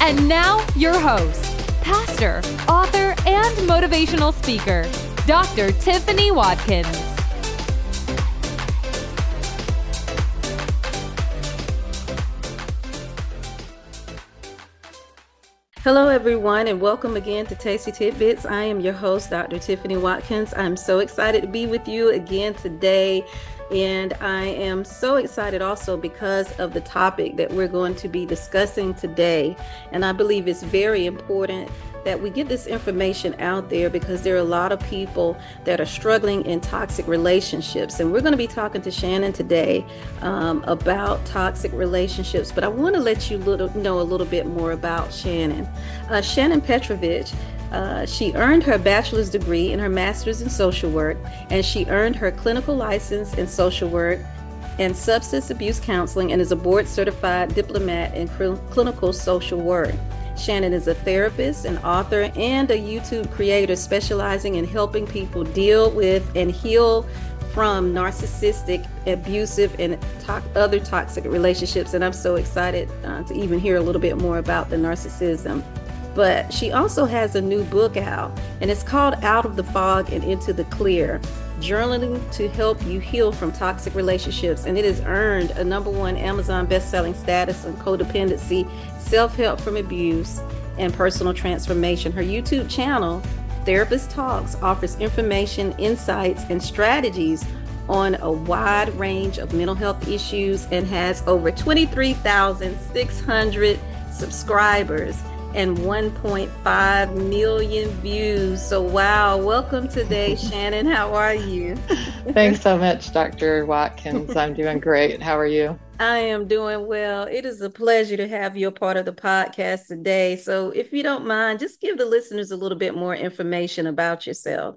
And now, your host, pastor, author, and motivational speaker, Dr. Tiffany Watkins. Hello, everyone, and welcome again to Tasty Tidbits. I am your host, Dr. Tiffany Watkins. I'm so excited to be with you again today. And I am so excited also because of the topic that we're going to be discussing today. And I believe it's very important that we get this information out there because there are a lot of people that are struggling in toxic relationships. And we're going to be talking to Shannon today um, about toxic relationships. But I want to let you little, know a little bit more about Shannon. Uh, Shannon Petrovich uh, she earned her bachelor's degree and her master's in social work, and she earned her clinical license in social work and substance abuse counseling and is a board certified diplomat in cl- clinical social work. Shannon is a therapist, an author, and a YouTube creator specializing in helping people deal with and heal from narcissistic, abusive, and to- other toxic relationships. And I'm so excited uh, to even hear a little bit more about the narcissism but she also has a new book out, and it's called Out of the Fog and Into the Clear Journaling to Help You Heal from Toxic Relationships. And it has earned a number one Amazon best-selling status on codependency, self help from abuse, and personal transformation. Her YouTube channel, Therapist Talks, offers information, insights, and strategies on a wide range of mental health issues and has over 23,600 subscribers and 1.5 million views. So, wow, welcome today, Shannon. How are you? Thanks so much, Dr. Watkins. I'm doing great. How are you? I am doing well. It is a pleasure to have you a part of the podcast today. So, if you don't mind, just give the listeners a little bit more information about yourself.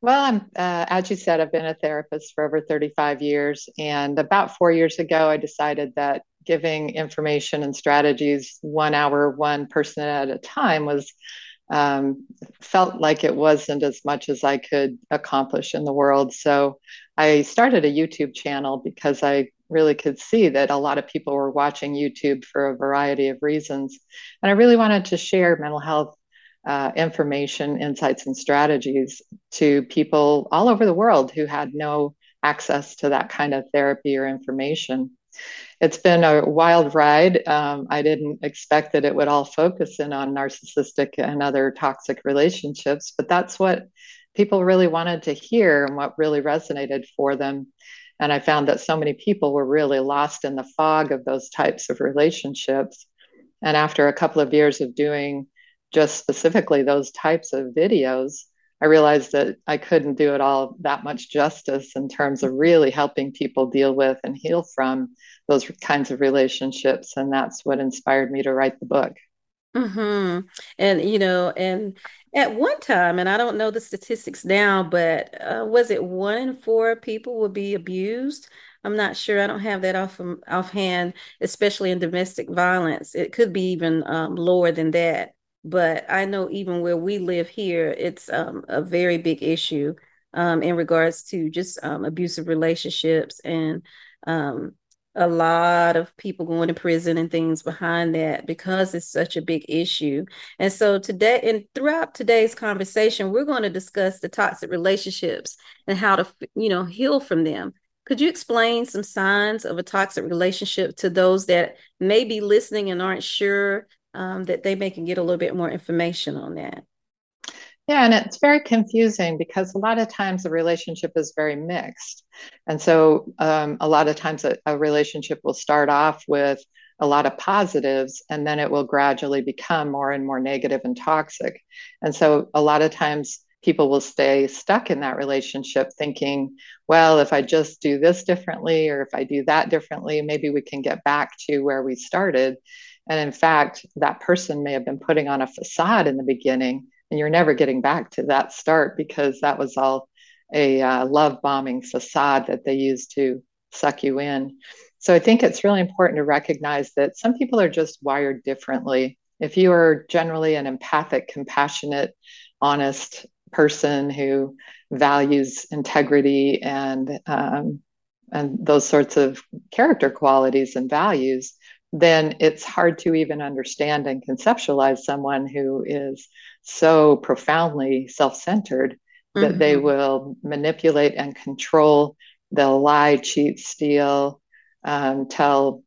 Well, I'm, uh, as you said, I've been a therapist for over 35 years. And about four years ago, I decided that giving information and strategies one hour, one person at a time was um, felt like it wasn't as much as I could accomplish in the world. So I started a YouTube channel because I really could see that a lot of people were watching YouTube for a variety of reasons. And I really wanted to share mental health uh, information, insights, and strategies to people all over the world who had no access to that kind of therapy or information it's been a wild ride. Um, I didn't expect that it would all focus in on narcissistic and other toxic relationships, but that's what people really wanted to hear and what really resonated for them. And I found that so many people were really lost in the fog of those types of relationships. And after a couple of years of doing just specifically those types of videos, I realized that I couldn't do it all that much justice in terms of really helping people deal with and heal from those kinds of relationships. And that's what inspired me to write the book. Mm-hmm. And, you know, and at one time, and I don't know the statistics now, but uh, was it one in four people would be abused? I'm not sure. I don't have that off offhand, especially in domestic violence. It could be even um, lower than that but I know even where we live here, it's um, a very big issue um, in regards to just um, abusive relationships and um, a lot of people going to prison and things behind that because it's such a big issue. And so today and throughout today's conversation, we're going to discuss the toxic relationships and how to, you know, heal from them. Could you explain some signs of a toxic relationship to those that may be listening and aren't sure um, that they may can get a little bit more information on that. Yeah, and it's very confusing because a lot of times the relationship is very mixed. And so um, a lot of times a, a, relationship will start off with a lot of positives and then it will gradually become more and more negative and toxic. And so a lot of times people will stay stuck in that relationship thinking, well, if I just do this differently or if I do that differently, maybe we can get back to where we started. And in fact, that person may have been putting on a facade in the beginning, and you're never getting back to that start because that was all a uh, love bombing facade that they used to suck you in. So I think it's really important to recognize that some people are just wired differently. If you are generally an empathic, compassionate, honest person who values integrity and um, and those sorts of character qualities and values, then it's hard to even understand and conceptualize someone who is so profoundly self-centered mm-hmm. that they mm-hmm. will manipulate and control. They'll lie, cheat, steal, um, tell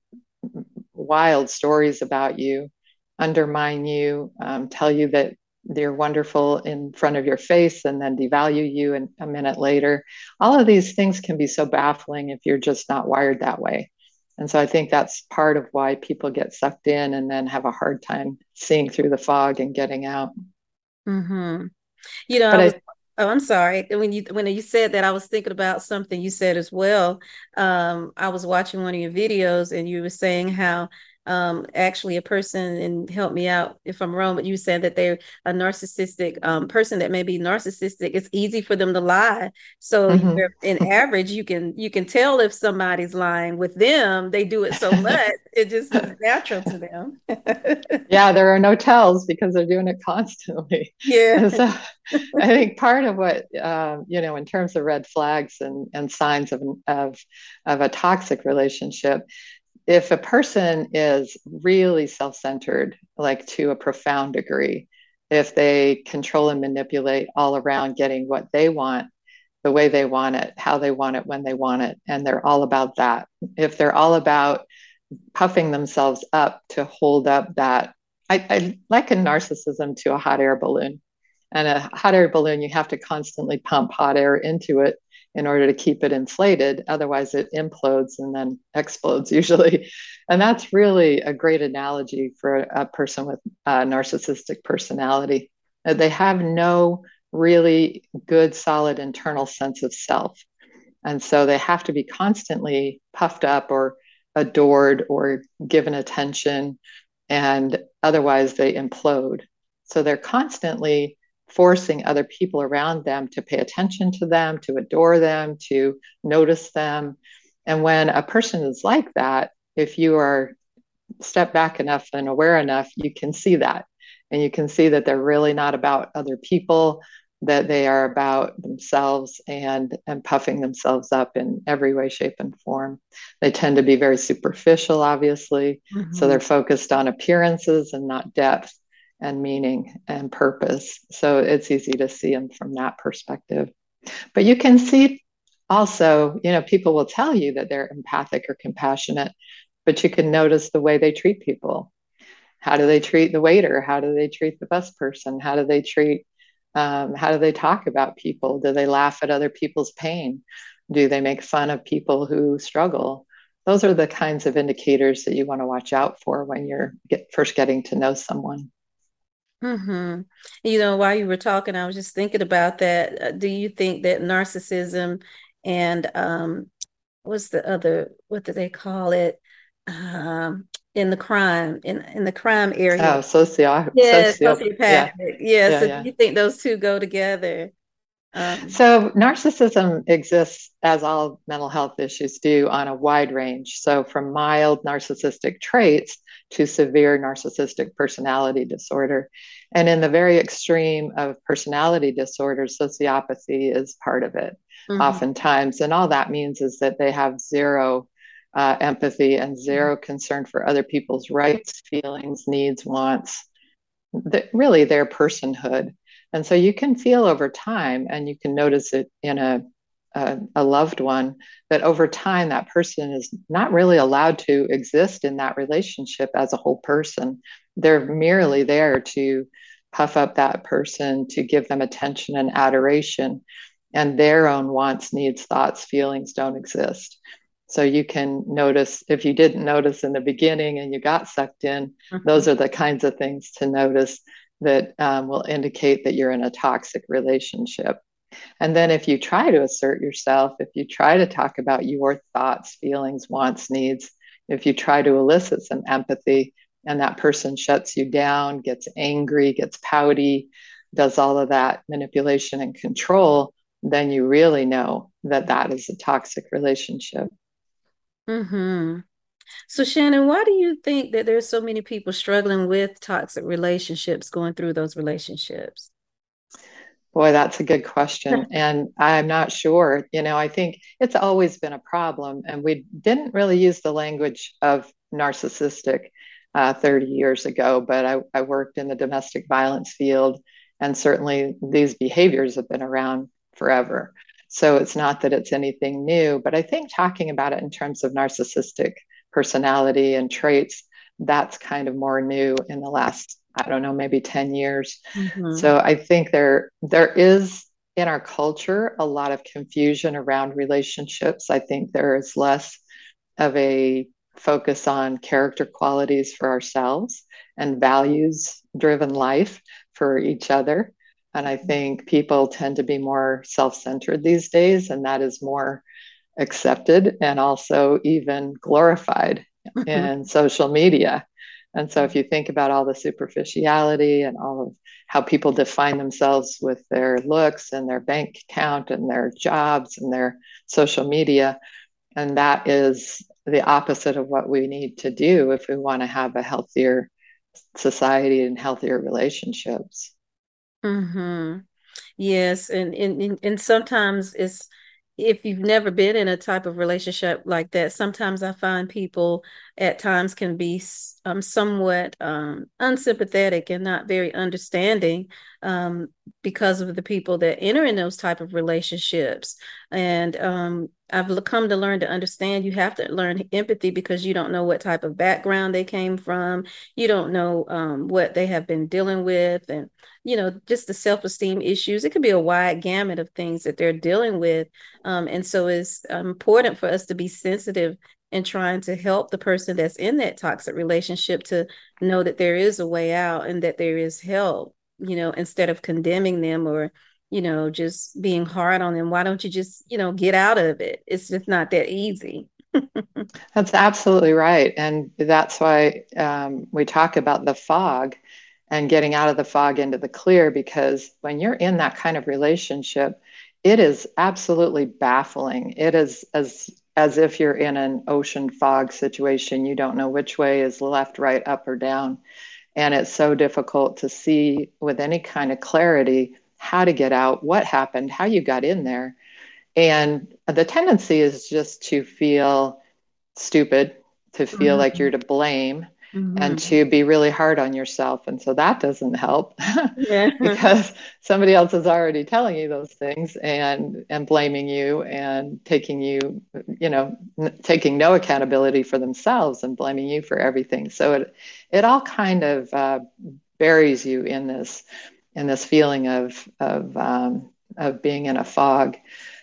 wild stories about you, undermine you, um, tell you that they're wonderful in front of your face and then devalue you in, a minute later. All of these things can be so baffling if you're just not wired that way. And so I think that's part of why people get sucked in and then have a hard time seeing through the fog and getting out. Mm-hmm. You know, I oh, I'm sorry. When you when you said that, I was thinking about something you said as well. Um, I was watching one of your videos, and you were saying how um, actually a person and help me out if I'm wrong, but you said that they're a narcissistic um, person that may be narcissistic. It's easy for them to lie. So mm-hmm. in average, you can you can tell if somebody's lying. With them, they do it so much, it just is natural to them. yeah, there are no tells because they're doing it constantly. Yeah. so I think part of what um, you know, in terms of red flags and and signs of of of a toxic relationship, if a person is really self centered, like to a profound degree, if they control and manipulate all around getting what they want, the way they want it, how they want it, when they want it, and they're all about that. If they're all about puffing themselves up to hold up that, I, I liken narcissism to a hot air balloon. And a hot air balloon, you have to constantly pump hot air into it in order to keep it inflated. Otherwise, it implodes and then explodes usually. And that's really a great analogy for a, person with a narcissistic personality. Uh, they have no really good, solid internal sense of self. And so they have to be constantly puffed up or adored or given attention. And otherwise, they implode. So they're constantly forcing other people around them to pay attention to them, to adore them, to notice them. And when a person is like that, if you are step back enough and aware enough, you can see that. And you can see that they're really not about other people, that they are about themselves and, and puffing themselves up in every way, shape, and form. They tend to be very superficial, obviously. Mm-hmm. So they're focused on appearances and not depth and meaning and purpose. So it's easy to see them from that perspective. But you can see also, you know, people will tell you that they're empathic or compassionate, but you can notice the way they treat people. How do they treat the waiter? How do they treat the bus person? How do they treat, um, how do they talk about people? Do they laugh at other people's pain? Do they make fun of people who struggle? Those are the kinds of indicators that you want to watch out for when you're get, first getting to know someone. Hmm. You know, while you were talking, I was just thinking about that. Uh, do you think that narcissism and um, what's the other? What do they call it? Um, in the crime in in the crime area. Oh, socio- yeah, sociopathic. Yeah. yeah. yeah so yeah. you think those two go together? Um, so, narcissism exists, as all mental health issues do, on a wide range. So, from mild narcissistic traits to severe narcissistic personality disorder. And in the very extreme of personality disorder, sociopathy is part of it, mm-hmm. oftentimes. And all that means is that they have zero uh, empathy and 0 mm-hmm. concern for other people's rights, feelings, needs, wants, the, really their personhood. And so you can feel over time, and you can notice it in a, a, a, loved one, that over time that person is not really allowed to exist in that relationship as a whole person. They're merely there to puff up that person, to give them attention and adoration, and their own wants, needs, thoughts, feelings don't exist. So you can notice if you didn't notice in the beginning and you got sucked in, mm-hmm. those are the kinds of things to notice that um, will indicate that you're in a toxic relationship. And then if you try to assert yourself, if you try to talk about your thoughts, feelings, wants, needs, if you try to elicit some empathy, and that person shuts you down, gets angry, gets pouty, does all of that manipulation and control, then you really know that that is a toxic relationship. Hmm. So Shannon, why do you think that there's so many people struggling with toxic relationships, going through those relationships? Boy, that's a good question. and I'm not sure. You know, I think it's always been a problem. And we didn't really use the language of narcissistic uh, 30 years ago, but I, I worked in the domestic violence field. And certainly these behaviors have been around forever. So it's not that it's anything new, but I think talking about it in terms of narcissistic personality and traits, that's kind of more new in the last, I don't know, maybe 10 years. Mm-hmm. So I think there there is in our culture a lot of confusion around relationships. I think there is less of a focus on character qualities for ourselves and values driven life for each other. And I think people tend to be more self centered these days, and that is more accepted and also even glorified in social media. And so, if you think about all the superficiality and all of how people define themselves with their looks and their bank account and their jobs and their social media, and that is the opposite of what we need to do if we want to have a healthier society and healthier relationships. Mm-hmm. Yes, and, and and sometimes it's if you've never been in a type of relationship like that, sometimes I find people at times can be um, somewhat um, unsympathetic and not very understanding um, because of the people that enter in those type of relationships. And um, I've come to learn to understand you have to learn empathy because you don't know what type of background they came from. You don't know um, what they have been dealing with, and you know just the self-esteem issues. It could be a wide gamut of things that they're dealing with, um, and so it's important for us to be sensitive and trying to help the person that's in that toxic relationship to know that there is a way out and that there is help. You know, instead of condemning them or you know, just being hard on them. Why don't you just, you know, get out of it? It's just not that easy. that's absolutely right. And that's why um, we talk about the fog and getting out of the fog into the clear, because when you're in that kind of relationship, it is absolutely baffling. It is as as if you're in an ocean fog situation. You don't know which way is left, right, up, or down. And it's so difficult to see with any kind of clarity how to get out, what happened, how you got in there. And the tendency is just to feel stupid, to feel mm-hmm. like you're to blame. Mm-hmm. and to be really hard on yourself. And so that doesn't help because somebody else is already telling you those things and and blaming you and taking you, you know, n- taking no accountability for themselves and blaming you for everything. So it it all kind of uh, buries you in this in this feeling of of um, of being in a fog.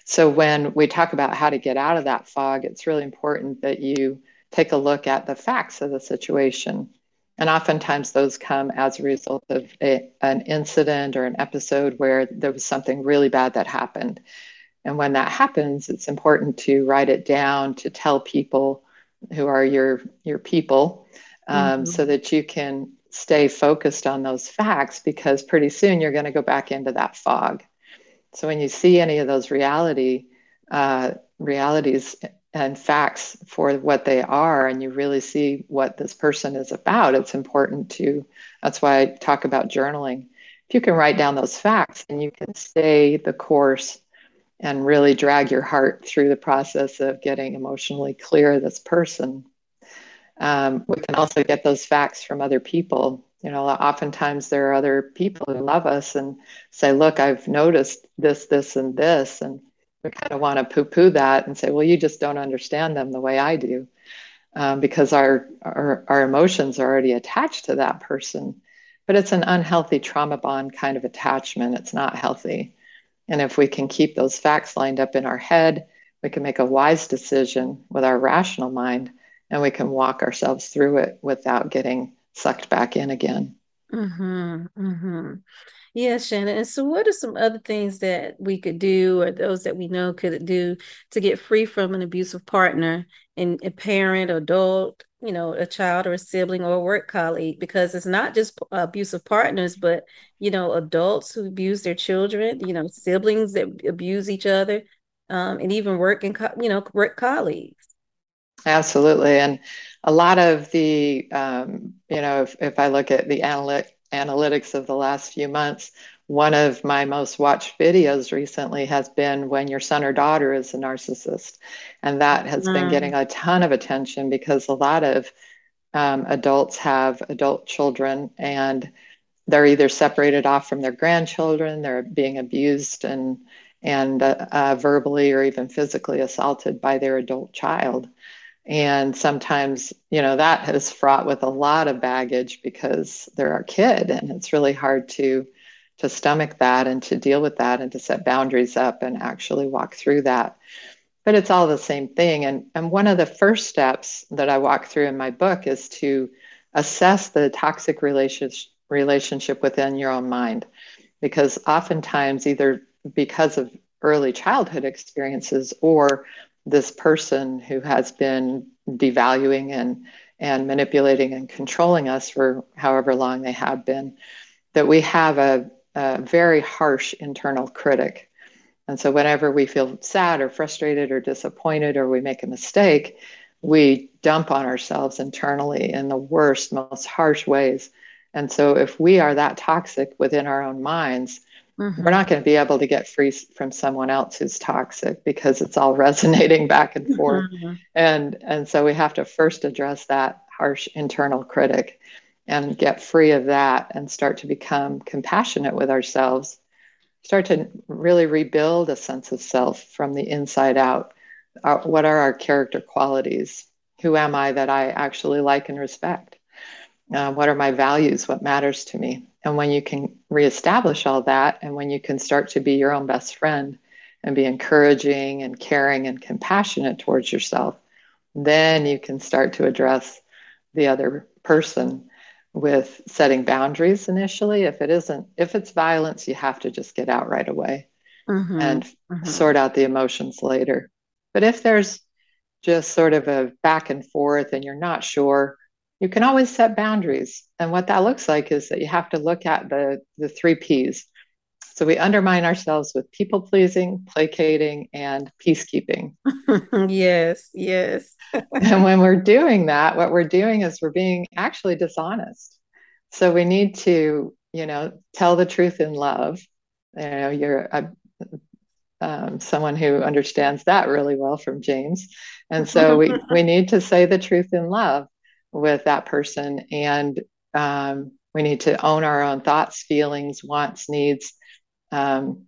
So when we talk about how to get out of that fog, it's really important that you take a look at the facts of the situation. And oftentimes those come as a result of a, an incident or an episode where there was something really bad that happened. And when that happens, it's important to write it down, to tell people who are your your people, um, mm-hmm. so that you can stay focused on those facts because pretty soon you're going to go back into that fog. So when you see any of those reality uh, realities and facts for what they are, and you really see what this person is about, it's important to. That's why I talk about journaling. If you can write down those facts and you can stay the course and really drag your heart through the process of getting emotionally clear of this person, um, we can also get those facts from other people. You know, oftentimes there are other people who love us and say, Look, I've noticed this, this, and this. And we kind of want to poo poo that and say, Well, you just don't understand them the way I do. Um, because our, our, our emotions are already attached to that person. But it's an unhealthy trauma bond kind of attachment. It's not healthy. And if we can keep those facts lined up in our head, we can make a wise decision with our rational mind and we can walk ourselves through it without getting sucked back in again. Mm-hmm, mm-hmm. Yeah, Shannon. And so, what are some other things that we could do, or those that we know could do, to get free from an abusive partner and a parent, adult, you know, a child or a sibling or a work colleague? Because it's not just abusive partners, but you know, adults who abuse their children, you know, siblings that abuse each other, um, and even work and co- you know, work colleagues. Absolutely, and a lot of the, um, you know, if, if I look at the analytic analytics of the last few months, one of my most watched videos recently has been when your son or daughter is a narcissist. And that has mm. been getting a ton of attention because a lot of um, adults have adult children and they're either separated off from their grandchildren, they're being abused and and uh, uh, verbally or even physically assaulted by their adult child. And sometimes, you know, that is fraught with a lot of baggage because they're our kid and it's really hard to to stomach that and to deal with that and to set boundaries up and actually walk through that. But it's all the same thing. And, and one of the first steps that I walk through in my book is to assess the toxic relationship relationship within your own mind. Because oftentimes, either because of early childhood experiences or this person who has been devaluing and and manipulating and controlling us for however long they have been that we have a, a very harsh internal critic. And so whenever we feel sad or frustrated or disappointed or we make a mistake we dump on ourselves internally in the worst most harsh ways. And so if we are that toxic within our own minds Mm-hmm. We're not going to be able to get free from someone else who's toxic because it's all resonating back and forth. Mm-hmm. And and so we have to first address that harsh internal critic and get free of that and start to become compassionate with ourselves. Start to really rebuild a sense of self from the inside out. Our, what are our character qualities? Who am I that I actually like and respect? Uh, what are my values? What matters to me? And when you can reestablish all that, and when you can start to be your own best friend and be encouraging and caring and compassionate towards yourself, then you can start to address the other person with setting boundaries initially. If it isn't, if it's violence, you have to just get out right away mm-hmm. and mm-hmm. sort out the emotions later. But if there's just sort of a back and forth and you're not sure, you can always set boundaries. And what that looks like is that you have to look at the, the three P's. So we undermine ourselves with people pleasing, placating, and peacekeeping. yes, yes. and when we're doing that, what we're doing is we're being actually dishonest. So we need to, you know, tell the truth in love. You know, you're a, um, someone who understands that really well from James. And so we, we need to say the truth in love with that person. And um, we need to own our own thoughts feelings wants needs um,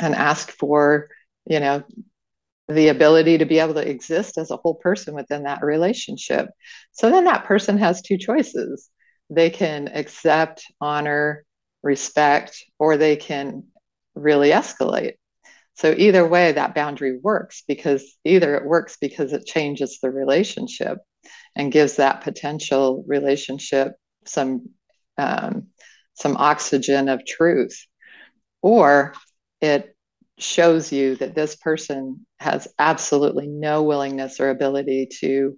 and ask for you know the ability to be able to exist as a whole person within that relationship. So then that person has two choices. They can accept honor respect or they can really escalate. So either way that boundary works because either it works because it changes the relationship and gives that potential relationship some um, some oxygen of truth. Or it shows you that this person has absolutely no willingness or ability to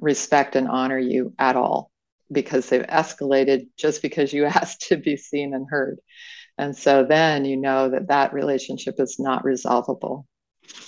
respect and honor you at all because they've escalated just because you asked to be seen and heard. And so then you know that that relationship is not resolvable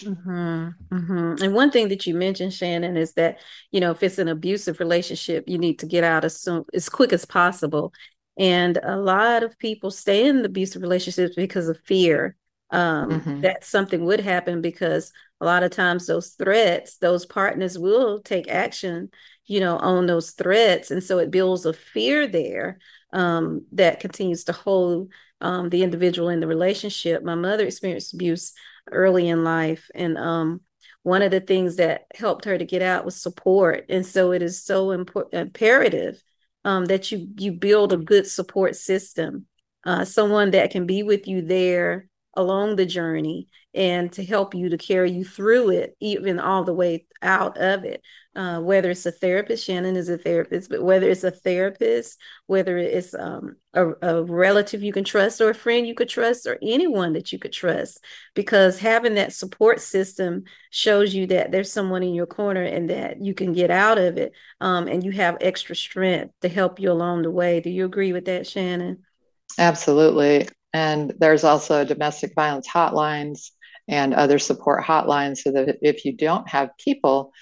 Mm-hmm, mm-hmm. And one thing that you mentioned, Shannon, is that you know if it's an abusive relationship, you need to get out as soon as quick as possible. And a lot of people stay in abusive relationships because of fear um, mm-hmm. that something would happen. Because a lot of times those threats, those partners will take action, you know, on those threats, and so it builds a fear there um, that continues to hold um, the individual in the relationship. My mother experienced abuse early in life. And um, one of the things that helped her to get out was support. And so it is so important, imperative um, that you you build a good support system, uh, someone that can be with you there along the journey and to help you to carry you through it, even all the way out of it. Uh, whether it's a therapist, Shannon is a therapist, but whether it's a therapist, whether it's um, a, a, relative you can trust or a friend you could trust or anyone that you could trust, because having that support system shows you that there's someone in your corner and that you can get out of it um, and you have extra strength to help you along the way. Do you agree with that, Shannon? Absolutely. And there's also domestic violence hotlines and other support hotlines so that if you don't have people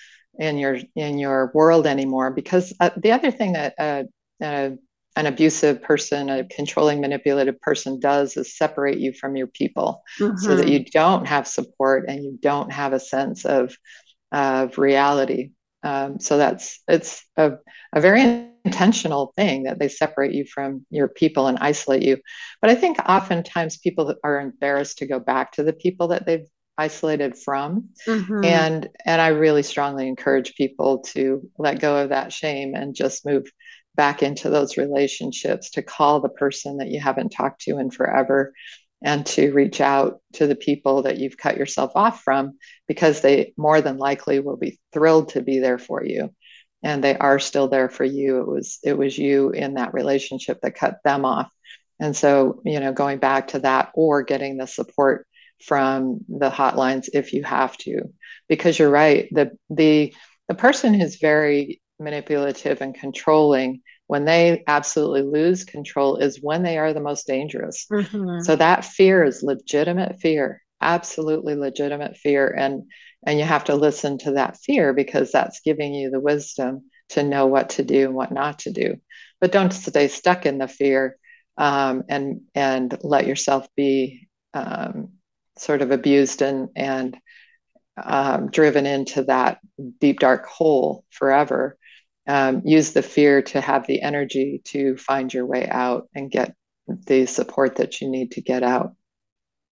in your in your world anymore because uh, the other thing that uh, uh, an abusive person a controlling manipulative person does is separate you from your people mm-hmm. so that mm-hmm. you don't have support and you don't have a sense of of reality um, so that's it's a, a very intentional thing that they separate you from your people and isolate you but i think oftentimes people are embarrassed to go back to the people that they've isolated from. Mm-hmm. and and i really strongly encourage people to let go of that shame and just move back into those relationships to call the person that you haven't talked to in forever and to reach out to the people that you've cut yourself off from because they more than likely will be thrilled to be there for you. And they are still there for you. It was it was you in that relationship that cut them off. And so you know going back to that or getting the support from the hotlines if you have to. Because you're right the the the person who's very manipulative and controlling when they absolutely lose control is when they are the most dangerous. Mm-hmm. so that fear is legitimate fear absolutely legitimate fear. And and you have to listen to that fear because that's giving you the wisdom to know what to do and what not to do. But don't stay stuck in the fear um, and and let yourself be um, sort of abused and and um, driven into that deep dark hole forever um, use the fear to have the energy to find your way out and get the support that you need to get out.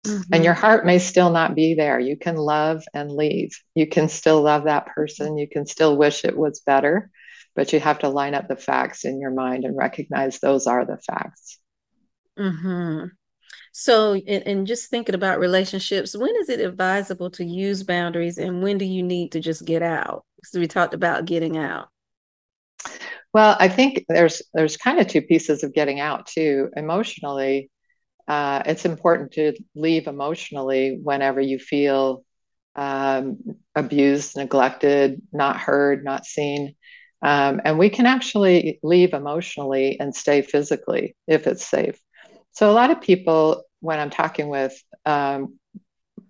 Mm-hmm. and your heart may still not be there. You can love and leave. You can still love that person. You can still wish it was better but you have to line up the facts in your mind and recognize those are the facts. Mm-hmm. So, and, and just thinking about relationships, when is it advisable to use boundaries and when do you need to just get out? So, we talked about getting out. Well, I think there's there's kind of two pieces of getting out too. Emotionally, uh, it's important to leave emotionally whenever you feel um, abused, neglected, not heard, not seen. Um, and we can actually leave emotionally and stay physically if it's safe. So a lot of people, when I'm talking with um,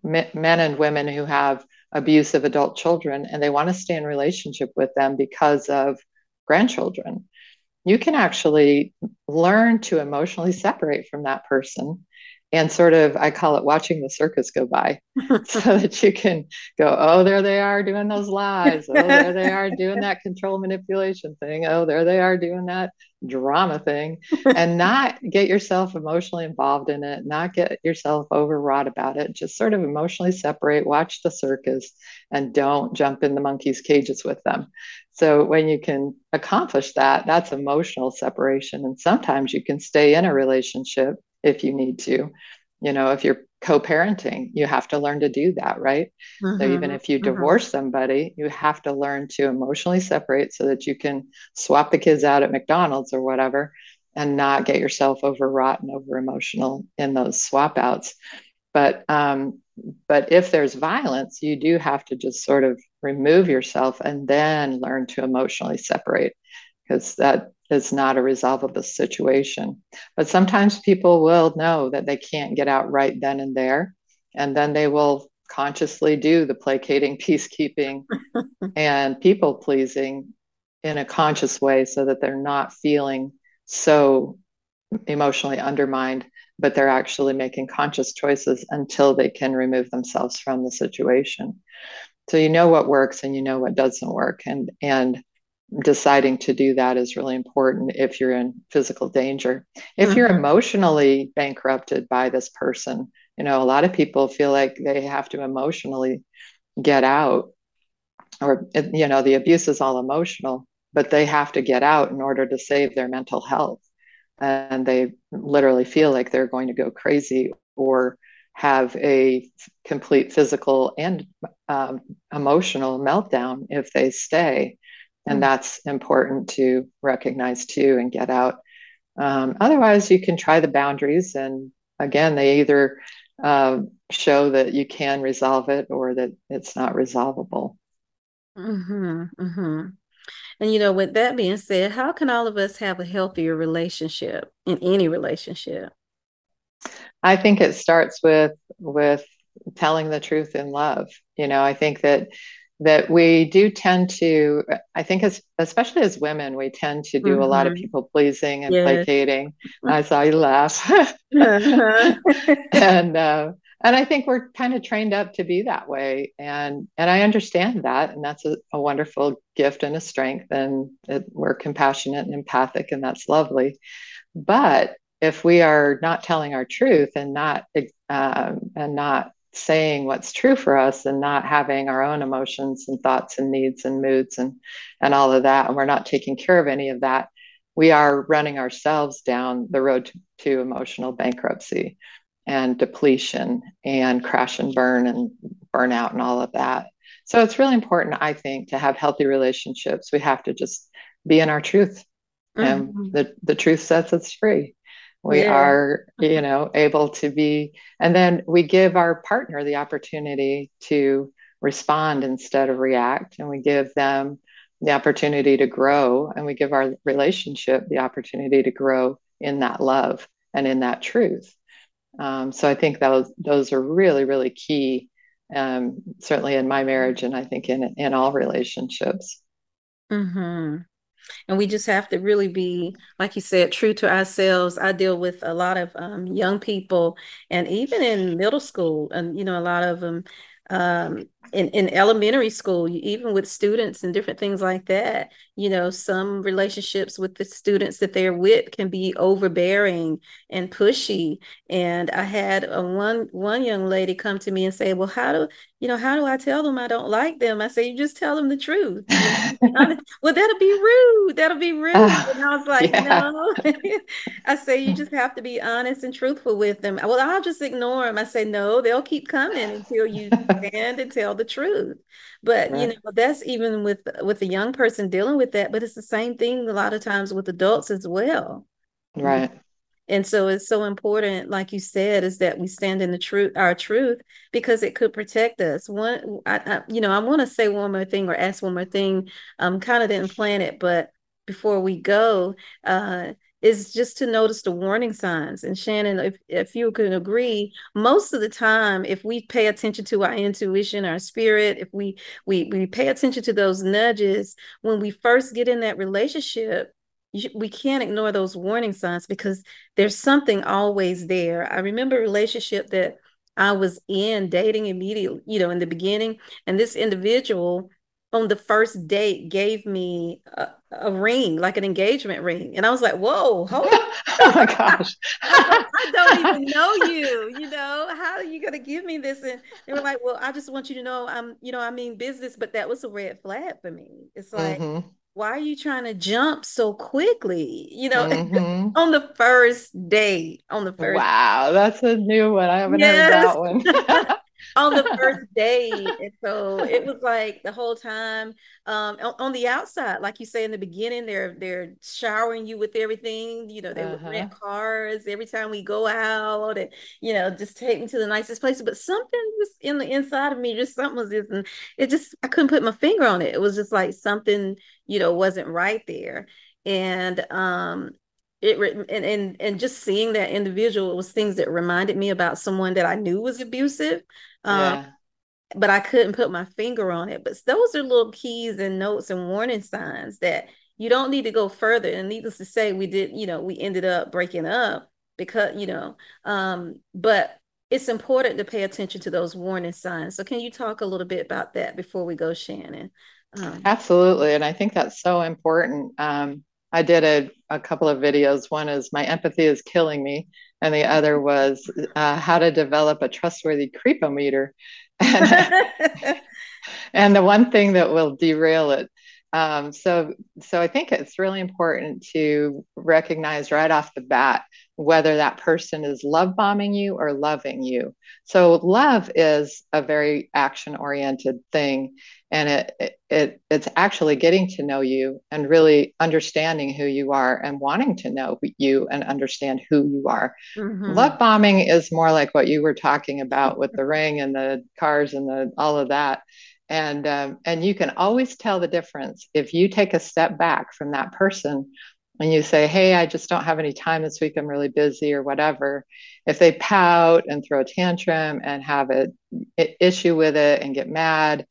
men and women who have abusive adult children and they want to stay in relationship with them because of grandchildren, you can actually learn to emotionally separate from that person and sort of i call it watching the circus go by so that you can go oh there they are doing those lies. Oh there they are doing that control manipulation thing. Oh there they are doing that drama thing. And not get yourself emotionally involved in it not get yourself overwrought about it. Just sort of emotionally separate watch the circus and don't jump in the monkeys cages with them. So when you can accomplish that that's emotional separation. And sometimes you can stay in a relationship if you need to. You know, if you're co-parenting, you have to learn to do that, right? Mm-hmm. So even if you mm-hmm. divorce mm-hmm. somebody, you have to learn to emotionally separate so that you can swap the kids out at McDonald's or whatever and not get yourself overwrought and over emotional in those swap outs. But um, but if there's violence, you do have to just sort of remove yourself and then learn to emotionally separate because that is not a resolvable situation. But sometimes people will know that they can't get out right then and there, and then they will consciously do the placating, peacekeeping, and people pleasing in a conscious way so that they're not feeling so emotionally undermined, but they're actually making conscious choices until they can remove themselves from the situation. So you know what works and you know what doesn't work. And and deciding to do that is really important if you're in physical danger. If mm-hmm. you're emotionally bankrupted by this person, you know, a lot of people feel like they have to emotionally get out, or, you know, the abuse is all emotional, but they have to get out in order to save their mental health. And they literally feel like they're going to go crazy or have a complete physical and um, emotional meltdown if they stay. And mm-hmm. that's important to recognize too and get out. Um, otherwise, you can try the boundaries. And again, they either uh, show that you can resolve it or that it's not resolvable. Mm-hmm, mm-hmm. And you know, with that being said, how can all of us have a healthier relationship in any relationship? I think it starts with with telling the truth in love. You know, I think that that we do tend to i think as especially as women we tend to do mm-hmm. a lot of mm-hmm. people pleasing and yes. placating i saw you laugh uh-huh. and uh, and i think we're kind of trained up to be that way and and i understand that and that's a, a wonderful gift and a strength and it, we're compassionate and empathic and that's lovely but if we are not telling our truth and not um, and not saying what's true for us and not having our own emotions and thoughts and needs and moods and and all of that and we're not taking care of any of that we are running ourselves down the road to, to emotional bankruptcy and depletion and crash and burn and burnout and all of that. So it's really important i think to have healthy relationships. We have to just be in our truth. Mm-hmm. and the, the truth sets us free we yeah. are you know able to be and then we give our partner the opportunity to respond instead of react and we give them the opportunity to grow and we give our relationship the opportunity to grow in that love and in that truth um, so i think those those are really really key um, certainly in my marriage and i think in in all relationships mm-hmm. And we just have to really be, like you said, true to ourselves. I deal with a lot of um, young people, and even in middle school, and you know, a lot of them um, in, in elementary school, even with students and different things like that, you know, some relationships with the students that they're with can be overbearing and pushy. And I had a one one young lady come to me and say, "Well, how do you know how do I tell them I don't like them?" I say, "You just tell them the truth." well, that'll be rude. That'll be rude. Uh, and I was like, yeah. "No." I say, "You just have to be honest and truthful with them." Well, I'll just ignore them. I say, "No, they'll keep coming until you stand and tell the truth. But right. you know that's even with with a young person dealing with that but it's the same thing a lot of times with adults as well. Right. And so it's so important like you said is that we stand in the truth our truth because it could protect us. One I, I you know i want to say one more thing or ask one more thing. Um kind of didn't plan it but before we go uh is just to notice the warning signs. And Shannon, if, if you can agree, most of the time, if we pay attention to our intuition, our spirit, if we we we pay attention to those nudges when we first get in that relationship, we can't ignore those warning signs because there's something always there. I remember a relationship that I was in dating immediately, you know, in the beginning, and this individual on the first date gave me a, a, ring, like an engagement ring. And I was like, whoa, hold oh my gosh. I, I, don't even know you. You know, how are you gonna give me this? And they were like, Well, I just want you to know I'm, you know, I mean business, but that was a red flag for me. It's like, mm-hmm. why are you trying to jump so quickly? You know, mm-hmm. on the first date. On the first Wow, that's a new one. I haven't yes. heard that one on the first date. And so it was like the whole time um, on, on, the outside, like you say in the beginning, they're they're showering you with everything. You know, they uh-huh. would rent cars every time we go out, and you know, just take me to the nicest places. But something was in the inside of me, just something was just, and it just I couldn't put my finger on it. It was just like something, you know, wasn't right there. And um, it and, and and just seeing that individual was things that reminded me about someone that I knew was abusive. Um, yeah. But I couldn't put my finger on it. But those are little keys and notes and warning signs that you don't need to go further. And needless to say, we did, you know, we ended up breaking up because, you know, um, but it's important to pay attention to those warning signs. So, can you talk a little bit about that before we go, Shannon? Um, Absolutely. And I think that's so important. Um, I did a, a couple of videos. One is My Empathy is Killing Me, and the other was uh, How to Develop a Trustworthy Creepometer. And, and the one thing that will derail it Um, so, so I think it's really important to recognize right off the bat whether that person is love bombing you or loving you. So, love is a very action oriented thing, and it, it it's actually getting to know you and really understanding who you are and wanting to know you and understand who you are. Mm-hmm. Love bombing is more like what you were talking about with the ring and the cars and the all of that and um, and you can always tell the difference if you take a step back from that person and you say hey i just don't have any time this week i'm really busy or whatever if they pout and throw a tantrum and have an issue with it and get mad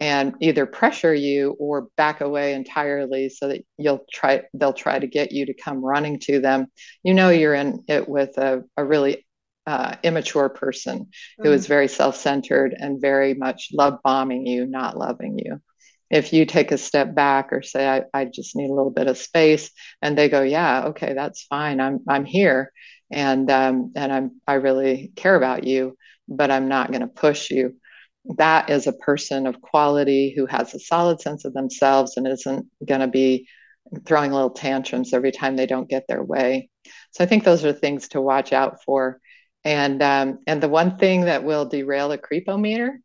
and either pressure you or back away entirely so that you'll try they'll try to get you to come running to them you know you're in it with a, a really uh, immature person who mm. is very self-centered and very much love bombing you not loving you if you take a step back or say I, I just need a little bit of space and they go yeah okay that's fine. I'm i'm here. And um, and i'm i really care about you but i'm not going to push you. That is a person of quality who has a solid sense of themselves and isn't going to be throwing little tantrums every time they don't get their way. So i think those are things to watch out for. And um, and the one thing that will derail a creepometer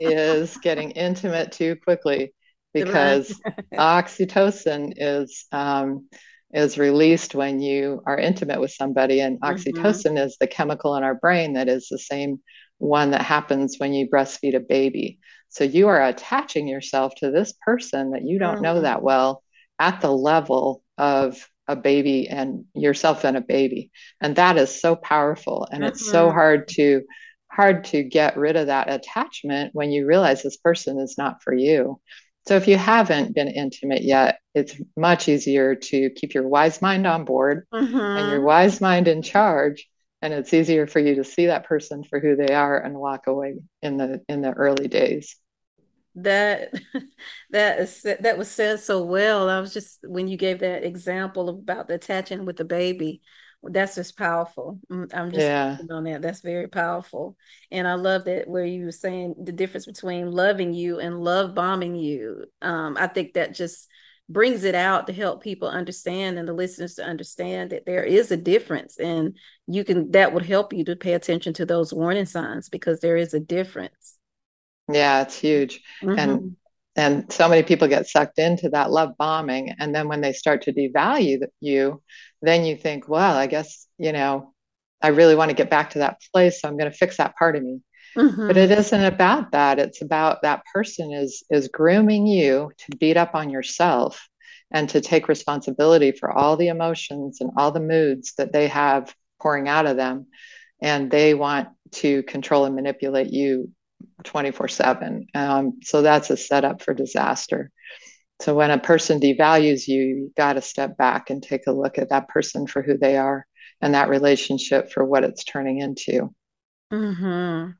is getting intimate too quickly because oxytocin is um, is released when you are intimate with somebody, and mm-hmm. oxytocin mm-hmm. is the chemical in our brain that is the same one that happens when you breastfeed a baby. So you are attaching yourself to this person that you don't mm-hmm. know that well at the level of a baby and yourself and a baby and that is so powerful and mm-hmm. it's so mm-hmm. hard to hard to get rid of that attachment when you realize this person is not for you so if you haven't been intimate yet it's much easier to keep your wise mind on board mm-hmm. and your wise mind in charge and it's easier for you to see that person for who they are and walk away in the in the early days that that is that was said so well. I was just when you gave that example about the attaching with the baby, that's just powerful. Mm, I'm just yeah. on that. That's very powerful. And I love that where you were saying the difference between loving you and love bombing you. Um, I think that just brings it out to help people understand and the listeners to understand that there is a difference and you can that would help you to pay attention to those warning signs because there is a difference yeah, it's huge. Mm-hmm. And and so many people get sucked into that love bombing and then when they start to devalue you then you think well i guess you know i really want to get back to that place so i'm going to fix that part of me mm-hmm. but it isn't about that it's about that person is is grooming you to beat up on yourself and to take responsibility for all the emotions and all the moods that they have pouring out of them and they want to control and manipulate you 24 7. Um, so that's a setup for disaster. So when a person devalues you, you got to step back and take a look at that person for who they are and that relationship for what it's turning into. Mm-hmm.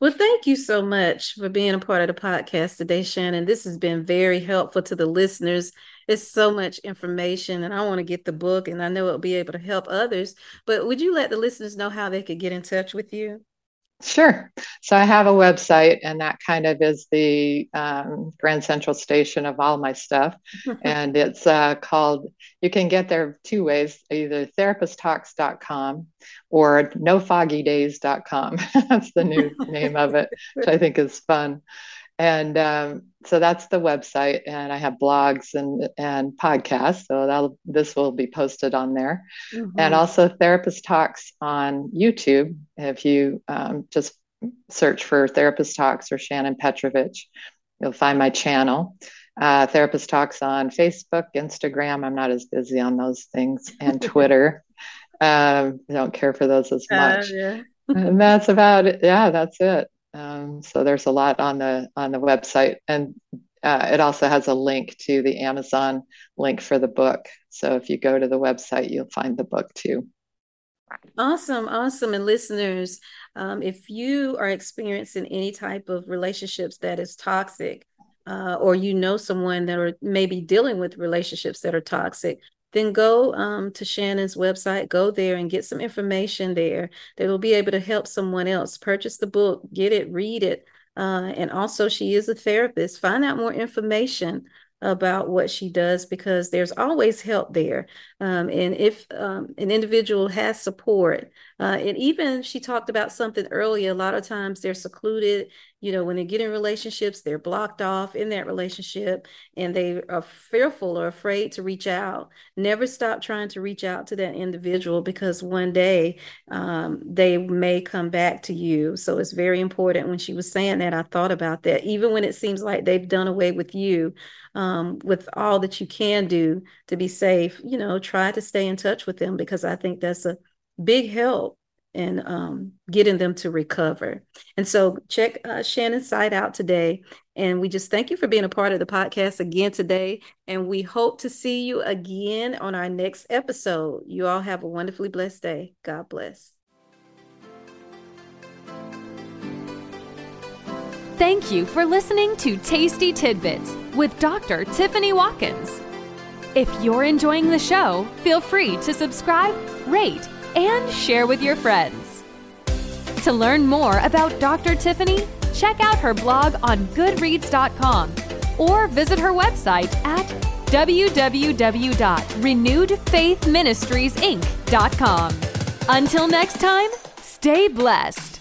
Well, thank you so much for being a part of the podcast today, Shannon. This has been very helpful to the listeners. It's so much information, and I want to get the book, and I know it'll be able to help others. But would you let the listeners know how they could get in touch with you? Sure. So I have a website, and that kind of is the um, Grand Central Station of all my stuff. and it's uh, called, you can get there two ways either therapisttalks.com or nofoggydays.com. That's the new name of it, which I think is fun and um, so that's the website and i have blogs and and podcasts so that this will be posted on there. Mm-hmm. and also therapist talks on youtube if you um, just search for therapist talks or shannon petrovich you'll find my channel. Uh, therapist talks on facebook instagram i'm not as busy on those things and twitter. Um, i don't care for those as uh, much. uh, yeah. and that's about it. Yeah that's it um, so there's a lot on the on the website, and uh, it also has a link to the Amazon link for the book. So if you go to the website, you'll find the book too. Awesome, awesome. And listeners, um, if you are experiencing any type of relationships that is toxic, uh, or you know someone that are maybe dealing with relationships that are toxic, then go um, to Shannon's website, go there and get some information there that will be able to help someone else. Purchase the book, get it, read it. Uh, and also, she is a therapist. Find out more information about what she does because there's always help there. Um, and if um, an individual has support, uh, and even she talked about something earlier, a lot of times they're secluded you know, when they get in relationships, they're blocked off in that relationship and they are fearful or afraid to reach out. Never stop trying to reach out to that individual because one day um, they may come back to you. So it's very important. When she was saying that, I thought about that. Even when it seems like they've done away with you, um, with all that you can do to be safe, you know, try to stay in touch with them because I think that's a big help and um, getting them to recover. And so check uh, Shannon's site out today. And we just thank you for being a part of the podcast again today. And we hope to see you again on our next episode. You all have a wonderfully blessed day. God bless. Thank you for listening to Tasty Tidbits with Dr. Tiffany Watkins. If you're enjoying the show, feel free to subscribe, rate, and share with your friends. To learn more about Dr. Tiffany, check out her blog on Goodreads.com or visit her website at www.renewedfaithministriesinc.com. Until next time, stay blessed.